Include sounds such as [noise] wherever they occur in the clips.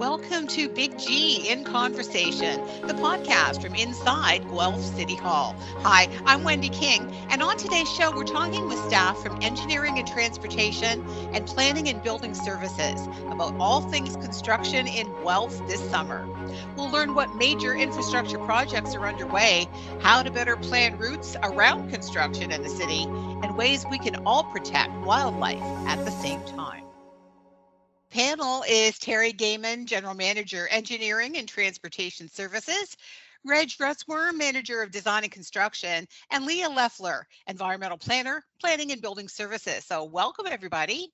Welcome to Big G in Conversation, the podcast from inside Guelph City Hall. Hi, I'm Wendy King, and on today's show, we're talking with staff from Engineering and Transportation and Planning and Building Services about all things construction in Guelph this summer. We'll learn what major infrastructure projects are underway, how to better plan routes around construction in the city, and ways we can all protect wildlife at the same time. Panel is Terry Gayman, General Manager, Engineering and Transportation Services, Reg Russwurm, Manager of Design and Construction, and Leah Leffler, Environmental Planner, Planning and Building Services. So welcome everybody.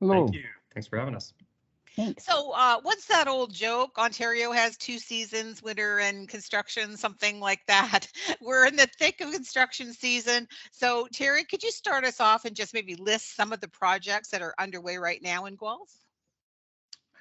Hello. Thank you. Thanks for having us. Thanks. So uh, what's that old joke? Ontario has two seasons, winter and construction, something like that. [laughs] We're in the thick of construction season. So Terry, could you start us off and just maybe list some of the projects that are underway right now in Guelph?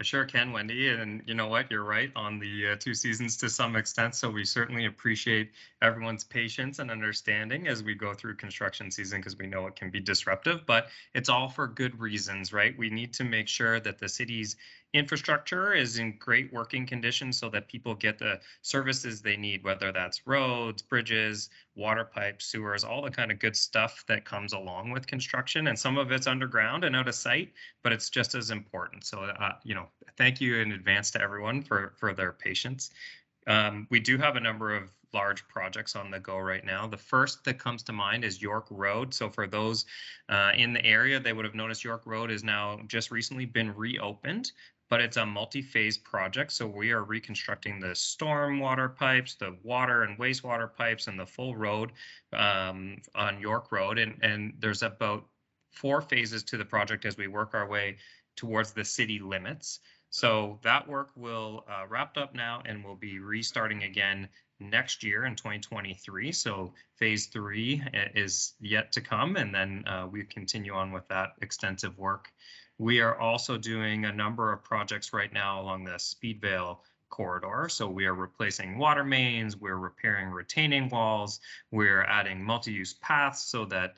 I sure can, Wendy. And you know what? You're right on the uh, two seasons to some extent. So we certainly appreciate everyone's patience and understanding as we go through construction season because we know it can be disruptive, but it's all for good reasons, right? We need to make sure that the city's infrastructure is in great working condition so that people get the services they need, whether that's roads, bridges, water pipes, sewers, all the kind of good stuff that comes along with construction. And some of it's underground and out of sight, but it's just as important. So, uh, you know, thank you in advance to everyone for for their patience. Um, we do have a number of large projects on the go right now. The first that comes to mind is York Road. So for those uh, in the area, they would have noticed York Road has now just recently been reopened but it's a multi-phase project. So we are reconstructing the storm water pipes, the water and wastewater pipes, and the full road um, on York Road. And, and there's about four phases to the project as we work our way towards the city limits. So that work will uh, wrapped up now and we'll be restarting again next year in 2023. So phase three uh, is yet to come, and then uh, we continue on with that extensive work. We are also doing a number of projects right now along the Speedvale corridor. So we are replacing water mains, we're repairing retaining walls, we're adding multi-use paths so that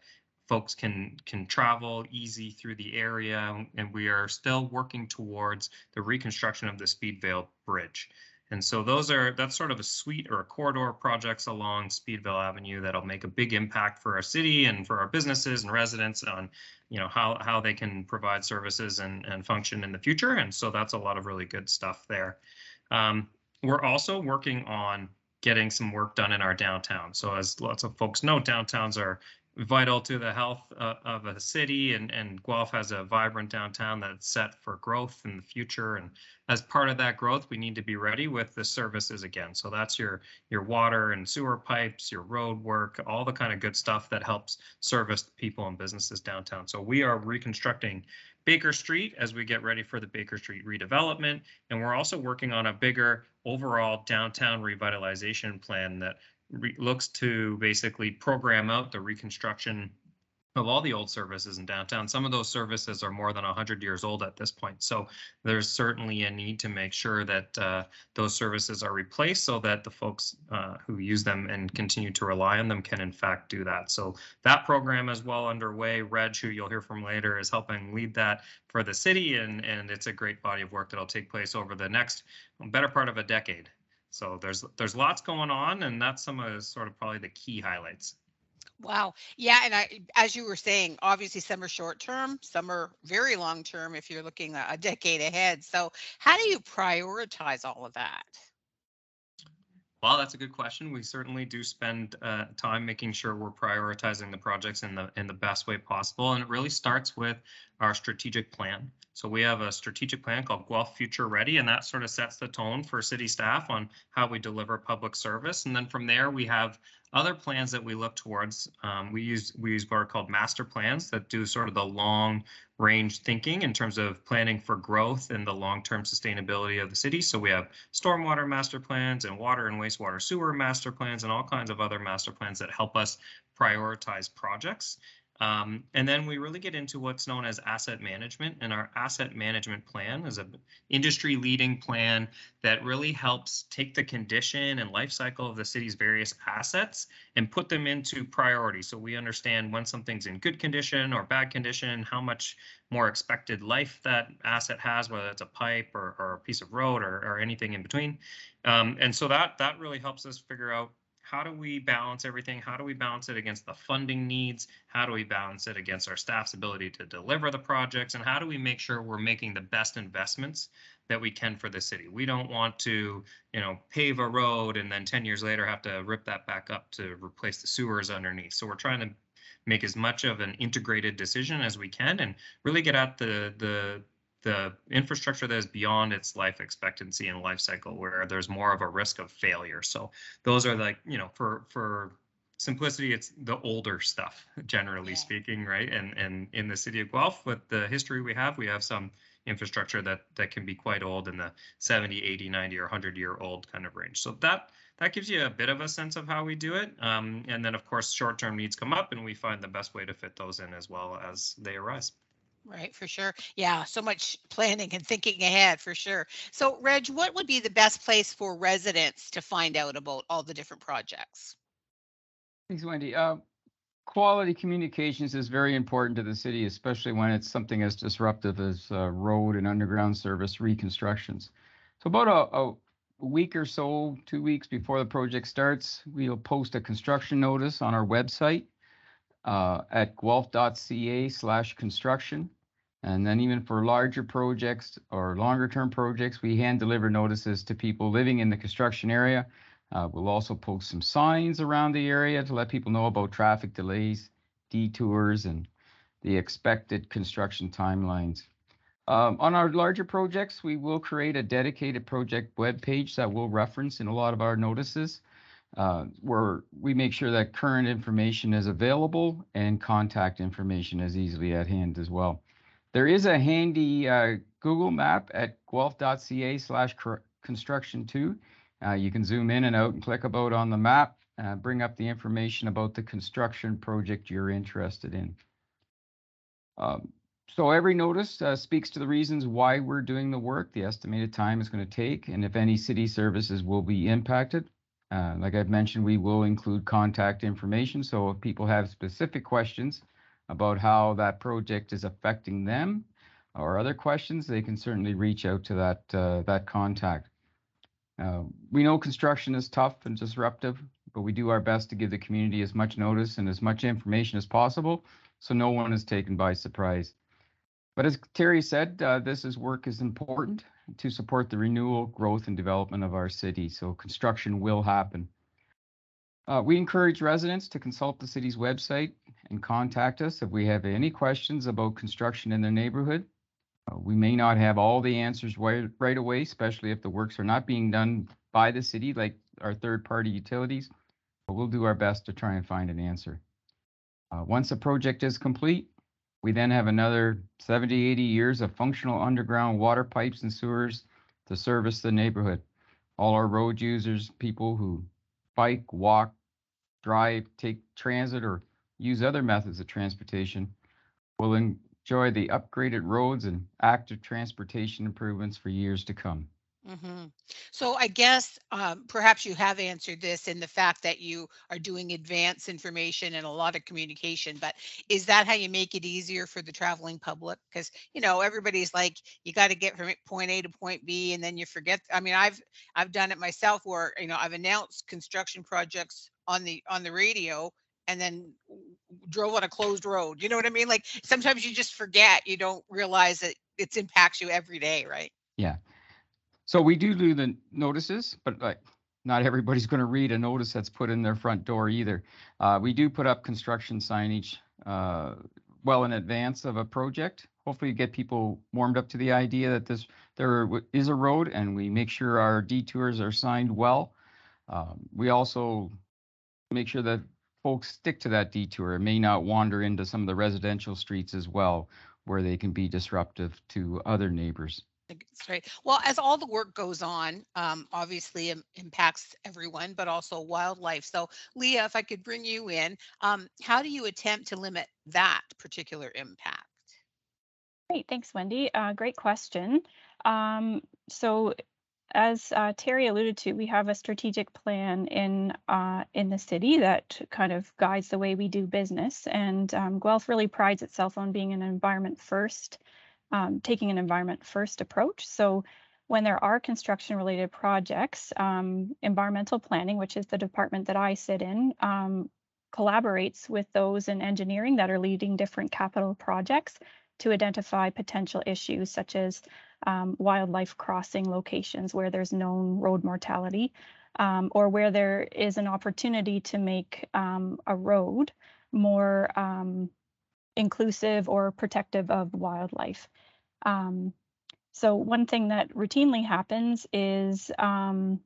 folks can can travel easy through the area and we are still working towards the reconstruction of the Speedvale bridge. And so those are that's sort of a suite or a corridor of projects along Speedvale Avenue that'll make a big impact for our city and for our businesses and residents on you know how how they can provide services and and function in the future. And so that's a lot of really good stuff there. Um, we're also working on getting some work done in our downtown. So as lots of folks know, downtowns are vital to the health uh, of a city and, and Guelph has a vibrant downtown that's set for growth in the future. And as part of that growth, we need to be ready with the services again. So that's your your water and sewer pipes, your road work, all the kind of good stuff that helps service people and businesses downtown. So we are reconstructing Baker Street as we get ready for the Baker Street redevelopment. And we're also working on a bigger overall downtown revitalization plan that re- looks to basically program out the reconstruction of all the old services in downtown. Some of those services are more than 100 years old at this point. So there's certainly a need to make sure that uh, those services are replaced so that the folks uh, who use them and continue to rely on them can in fact do that. So that program is well underway. Reg, who you'll hear from later, is helping lead that for the city and, and it's a great body of work that'll take place over the next better part of a decade. So there's there's lots going on, and that's some of sort of probably the key highlights. Wow. Yeah, and I, as you were saying, obviously some are short term, some are very long term. If you're looking a decade ahead, so how do you prioritize all of that? Well, that's a good question. We certainly do spend uh, time making sure we're prioritizing the projects in the in the best way possible, and it really starts with our strategic plan. So we have a strategic plan called Guelph Future Ready, and that sort of sets the tone for city staff on how we deliver public service. And then from there, we have other plans that we look towards. Um, we use we use what are called master plans that do sort of the long range thinking in terms of planning for growth and the long-term sustainability of the city. So we have stormwater master plans and water and wastewater sewer master plans and all kinds of other master plans that help us prioritize projects. Um, and then we really get into what's known as asset management. And our asset management plan is an industry leading plan that really helps take the condition and life cycle of the city's various assets and put them into priority. So we understand when something's in good condition or bad condition, how much more expected life that asset has, whether it's a pipe or, or a piece of road or, or anything in between. Um, and so that that really helps us figure out how do we balance everything? How do we balance it against the funding needs? How do we balance it against our staff's ability to deliver the projects? And how do we make sure we're making the best investments that we can for the city? We don't want to, you know, pave a road and then 10 years later have to rip that back up to replace the sewers underneath. So we're trying to make as much of an integrated decision as we can and really get at the the the infrastructure that is beyond its life expectancy and life cycle where there's more of a risk of failure. So those are like you know for for simplicity it's the older stuff generally yeah. speaking right? And and in the city of guelph with the history we have we have some infrastructure that that can be quite old in the 70 80 90 or 100 year old kind of range. So that that gives you a bit of a sense of how we do it. Um, and then of course short term needs come up and we find the best way to fit those in as well as they arise Right, for sure. Yeah, so much [laughs] planning and thinking ahead for sure. So, Reg, what would be the best place for residents to find out about all the different projects? Thanks, Wendy. Uh, quality communications is very important to the city, especially when it's something as disruptive as uh, road and underground service reconstructions. So, about a, a week or so, two weeks before the project starts, we'll post a construction notice on our website uh, at guelph.ca slash construction. And then even for larger projects or longer term projects, we hand deliver notices to people living in the construction area. Uh, we'll also post some signs around the area to let people know about traffic delays, detours, and the expected construction timelines. Um, on our larger projects, we will create a dedicated project web page that we'll reference in a lot of our notices uh, where we make sure that current information is available and contact information is easily at hand as well. There is a handy uh, Google map at guelph.ca slash construction two. Uh, you can zoom in and out and click about on the map, uh, bring up the information about the construction project you're interested in. Um, so every notice uh, speaks to the reasons why we're doing the work, the estimated time it's going to take, and if any city services will be impacted. Uh, like I've mentioned, we will include contact information. So if people have specific questions about how that project is affecting them or other questions, they can certainly reach out to that uh, that contact. Uh, we know construction is tough and disruptive, but we do our best to give the community as much notice and as much information as possible so no one is taken by surprise. But as Terry said, uh, this is work is important to support the renewal, growth, and development of our city. So construction will happen. Uh, we encourage residents to consult the city's website and contact us if we have any questions about construction in their neighborhood. Uh, we may not have all the answers right, right away, especially if the works are not being done by the city, like our third-party utilities, but we'll do our best to try and find an answer. Uh, once a project is complete, we then have another 70, 80 years of functional underground water pipes and sewers to service the neighborhood. All our road users, people who bike, walk, drive, take transit, or use other methods of transportation, will enjoy the upgraded roads and active transportation improvements for years to come. Hmm So I guess um, perhaps you have answered this in the fact that you are doing advance information and a lot of communication, but is that how you make it easier for the traveling public? Because you know everybody's like, you got to get from point A to point B, and then you forget. I mean, I've I've done it myself where you know I've announced construction projects on the on the radio and then drove on a closed road. You know what I mean? Like sometimes you just forget. You don't realize that it impacts you every day, right? Yeah. So we do do the notices, but like not everybody's going to read a notice that's put in their front door either. Uh, we do put up construction signage uh, well in advance of a project. Hopefully, get people warmed up to the idea that this there is a road, and we make sure our detours are signed well. Um, we also make sure that folks stick to that detour and may not wander into some of the residential streets as well. where they can be disruptive to other neighbors. That's right. Well, as all the work goes on, um, obviously impacts everyone, but also wildlife. So, Leah, if I could bring you in, um, how do you attempt to limit that particular impact? Great, thanks, Wendy. Uh, great question. Um, so, as uh, Terry alluded to, we have a strategic plan in uh, in the city that kind of guides the way we do business. And um, Guelph really prides itself on being an environment first, um, taking an environment first approach. So when there are construction related projects, um, environmental planning, which is the department that I sit in, um, collaborates with those in engineering that are leading different capital projects to identify potential issues such as um, wildlife crossing locations where there's known road mortality um, or where there is an opportunity to make um, a road more um, inclusive or protective of wildlife. Um, so one thing that routinely happens is um,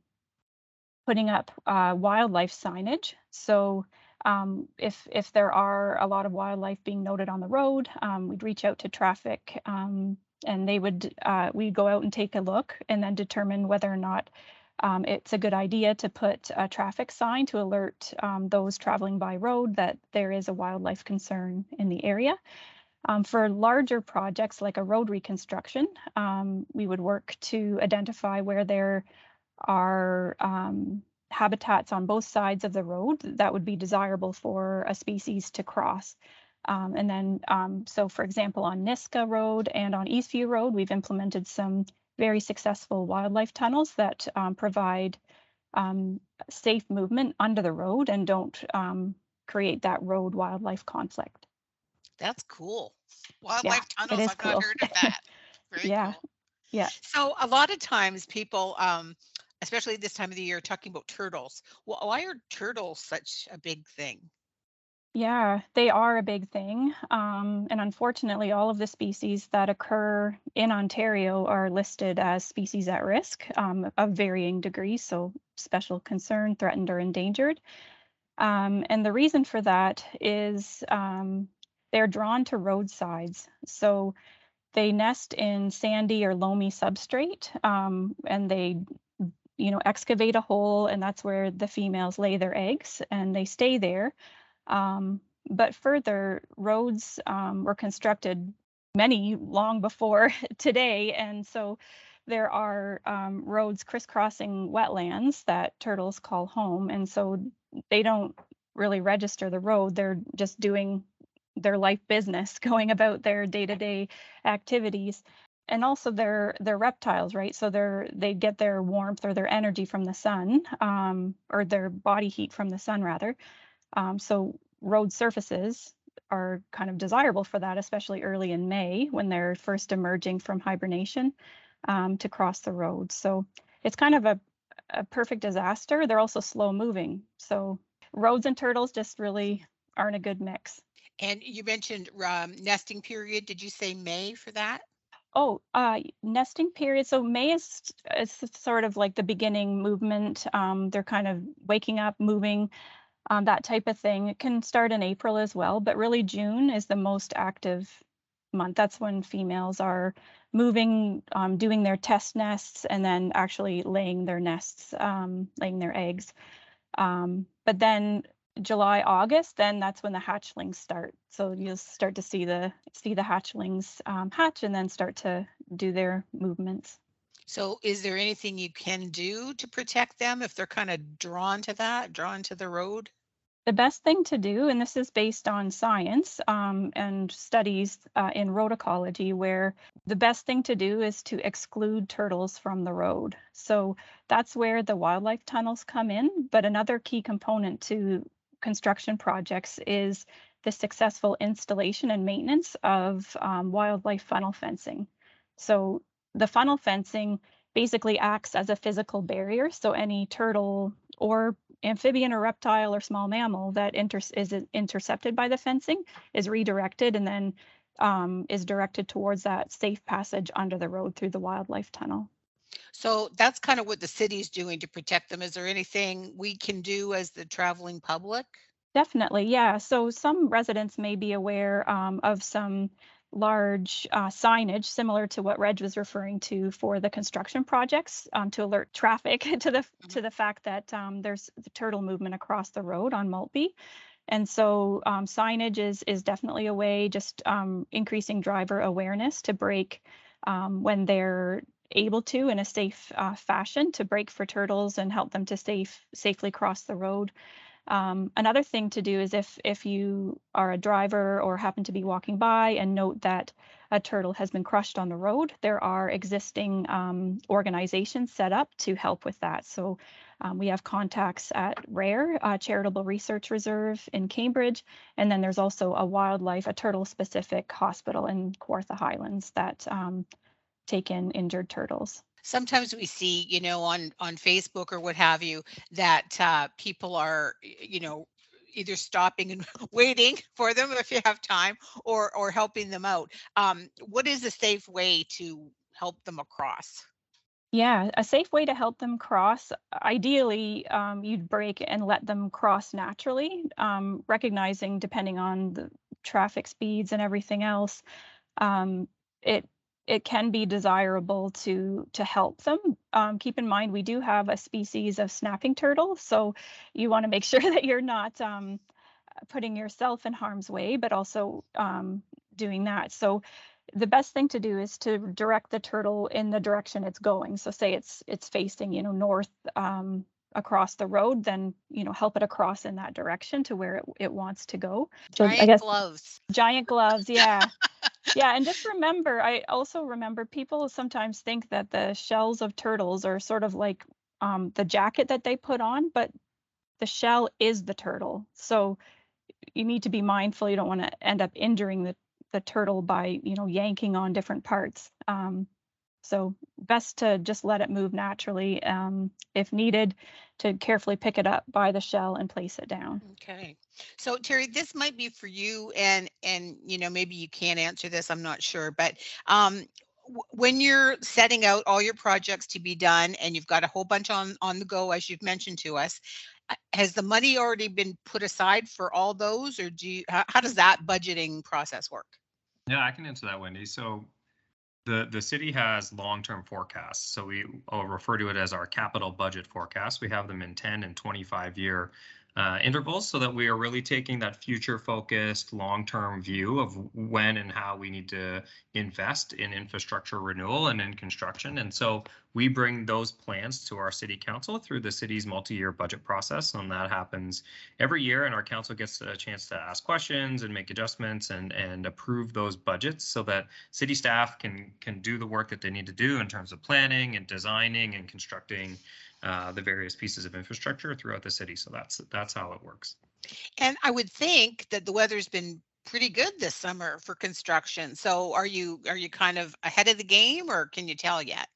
putting up uh, wildlife signage. So um, if if there are a lot of wildlife being noted on the road, um, we'd reach out to traffic um, and they would uh, we'd go out and take a look and then determine whether or not um, it's a good idea to put a traffic sign to alert um, those traveling by road that there is a wildlife concern in the area. Um, for larger projects like a road reconstruction, we would work to identify where there are habitats on both sides of the road that would be desirable for a species to cross. Um, and then, um, so for example, on Niska Road and on Eastview Road, we've implemented some very successful wildlife tunnels that um, provide um, safe movement under the road and don't um, create that road wildlife conflict. That's cool. Wildlife yeah, tunnels, I've cool. not heard of that. [laughs] Yeah. Cool. Yeah. So a lot of times people um, especially this time of the year, talking about turtles. Well, why are turtles such a big thing? Yeah, they are a big thing. Um, and unfortunately, all of the species that occur in Ontario are listed as species at risk um, of varying degrees, so special concern, threatened, or endangered. Um, and the reason for that is um, they're drawn to roadsides. So they nest in sandy or loamy substrate um, and they you know, excavate a hole, and that's where the females lay their eggs, and they stay there. Um, but further, roads um, were constructed many long before [laughs] today, and so there are um, roads crisscrossing wetlands that turtles call home, and so they don't really register the road. They're just doing their life business, [laughs] going about their day-to-day activities. And also they're they're reptiles right? So they're they get their warmth or their energy from the sun um, or their body heat from the sun rather um, so road surfaces are kind of desirable for that especially early in may when they're first emerging from hibernation um, to cross the road. So it's kind of a, a perfect disaster. They're also slow moving. So roads and turtles just really aren't a good mix. And you mentioned um, nesting period. Did you say may for that? Oh, uh, nesting period. So May is, is sort of like the beginning movement. Um, they're kind of waking up, moving, um, that type of thing. It can start in April as well, but really June is the most active month. That's when females are moving, um, doing their test nests, and then actually laying their nests, um, laying their eggs. Um, but then July, August, then that's when the hatchlings start. So you'll start to see the see the hatchlings um, hatch and then start to do their movements. So is there anything you can do to protect them if they're kind of drawn to that, drawn to the road? The best thing to do, and this is based on science um, and studies uh, in road ecology, where the best thing to do is to exclude turtles from the road. So that's where the wildlife tunnels come in. But another key component to construction projects is the successful installation and maintenance of um, wildlife funnel fencing. So the funnel fencing basically acts as a physical barrier. So any turtle or amphibian or reptile or small mammal that inter- is intercepted by the fencing is redirected and then um, is directed towards that safe passage under the road through the wildlife tunnel. So that's kind of what the city's doing to protect them. Is there anything we can do as the traveling public? Definitely, yeah. So some residents may be aware um, of some large uh, signage similar to what Reg was referring to for the construction projects um, to alert traffic [laughs] to the mm-hmm. to the fact that um, there's the turtle movement across the road on Maltby. And so um, signage is is definitely a way, just um, increasing driver awareness to brake um, when they're able to in a safe uh, fashion to brake for turtles and help them to safe safely cross the road. Um, another thing to do is if if you are a driver or happen to be walking by and note that a turtle has been crushed on the road, there are existing um, organizations set up to help with that. So um, we have contacts at RARE, uh, Charitable Research Reserve in Cambridge, and then there's also a wildlife, a turtle-specific hospital in Kawartha Highlands that um, take in injured turtles sometimes we see you know on on facebook or what have you that uh, people are you know either stopping and [laughs] waiting for them if you have time or or helping them out um, what is a safe way to help them across yeah, a safe way to help them cross. Ideally, um, you'd break and let them cross naturally, um, recognizing depending on the traffic speeds and everything else, um, it it can be desirable to to help them. Um, keep in mind we do have a species of snapping turtle, so you want to make [laughs] sure that you're not um, putting yourself in harm's way, but also um, doing that. So the best thing to do is to direct the turtle in the direction it's going. So say it's it's facing you know north um, across the road, then you know help it across in that direction to where it, it wants to go. So giant gloves. Giant gloves, yeah. [laughs] yeah, and just remember, I also remember people sometimes think that the shells of turtles are sort of like um, the jacket that they put on, but the shell is the turtle. So you need to be mindful. You don't want to end up injuring the, the turtle by, you know, yanking on different parts. Um, so best to just let it move naturally. Um, if needed, to carefully pick it up by the shell and place it down. Okay. So Terry, this might be for you, and and you know maybe you can't answer this. I'm not sure, but um, when you're setting out all your projects to be done, and you've got a whole bunch on on the go, as you've mentioned to us, uh, has the money already been put aside for all those, or do you? How, how does that budgeting process work? Yeah, I can answer that, Wendy. So the, the city has long-term forecasts. So we refer to it as our capital budget forecast. We have them in 10 and 25 year uh, intervals so that we are really taking that future focused long term view of when and how we need to invest in infrastructure renewal and in construction. And so we bring those plans to our city council through the city's multi year budget process. And that happens every year. And our council gets a chance to ask questions and make adjustments and, and approve those budgets so that city staff can, can do the work that they need to do in terms of planning and designing and constructing uh, the various pieces of infrastructure throughout the city. So that's that's how it works. And I would think that the weather's been pretty good this summer for construction. So are you are you kind of ahead of the game, or can you tell yet?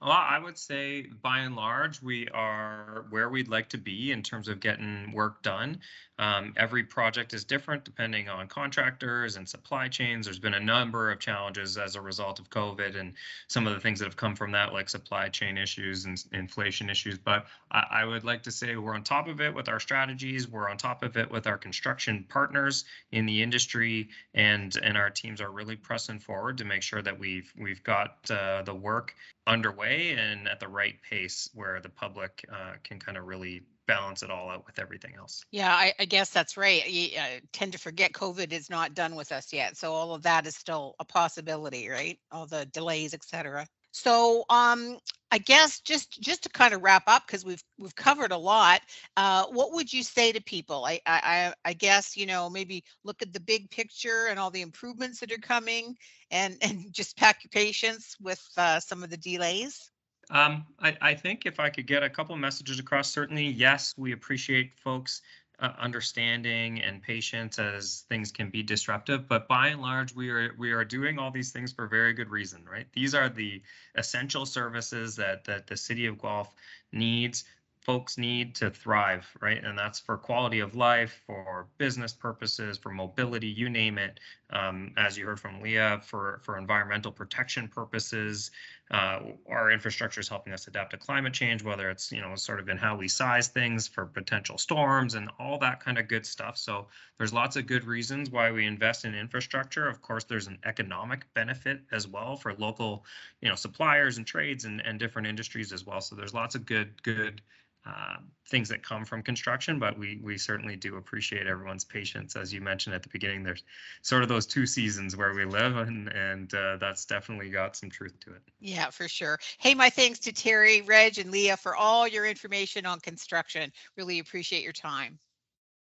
Well, I would say by and large, we are where we'd like to be in terms of getting work done. Um, every project is different depending on contractors and supply chains. There's been a number of challenges as a result of COVID and some of the things that have come from that, like supply chain issues and inflation issues. But I, I would like to say we're on top of it with our strategies. We're on top of it with our construction partners in the industry, and and our teams are really pressing forward to make sure that we've we've got uh, the work underway and at the right pace where the public uh, can kind of really balance it all out with everything else. Yeah, I, I guess that's right. I tend to forget COVID is not done with us yet. So all of that is still a possibility, right? All the delays, et cetera. So um, I guess just just to kind of wrap up because we've we've covered a lot. Uh, what would you say to people? I, I I guess you know maybe look at the big picture and all the improvements that are coming, and [laughs] and just pack your patience with uh, some of the delays. Um, I, I think if I could get a couple messages across, certainly, yes, we appreciate folks uh, understanding and patience as things can be disruptive but by and large we are we are doing all these things for very good reason right these are the essential services that that the city of guelph needs folks need to thrive, right? And that's for quality of life, for business purposes, for mobility, you name it. Um, as you heard from Leah, for for environmental protection purposes, uh, our infrastructure is helping us adapt to climate change, whether it's, you know, sort of in how we size things for potential storms and all that kind of good stuff. So there's lots of good reasons why we invest in infrastructure. Of course, there's an economic benefit as well for local, you know, suppliers and trades and, and different industries as well. So there's lots of good, good uh, things that come from construction, but we we certainly do appreciate everyone's patience. As you mentioned at the beginning, there's sort of those two seasons where we live, and and uh, that's definitely got some truth to it. Yeah, for sure. Hey, my thanks to Terry, Reg, and Leah for all your information on construction. Really appreciate your time.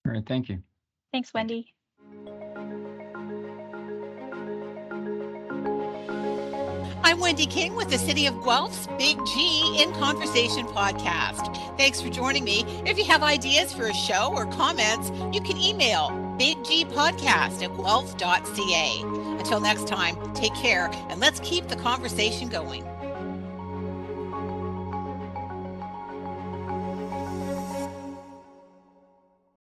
All right, thank you. Thanks, Wendy. I'm Wendy King with the City of Guelph's Big G in Conversation podcast. Thanks for joining me. If you have ideas for a show or comments, you can email biggpodcast at guelph.ca. Until next time, take care and let's keep the conversation going.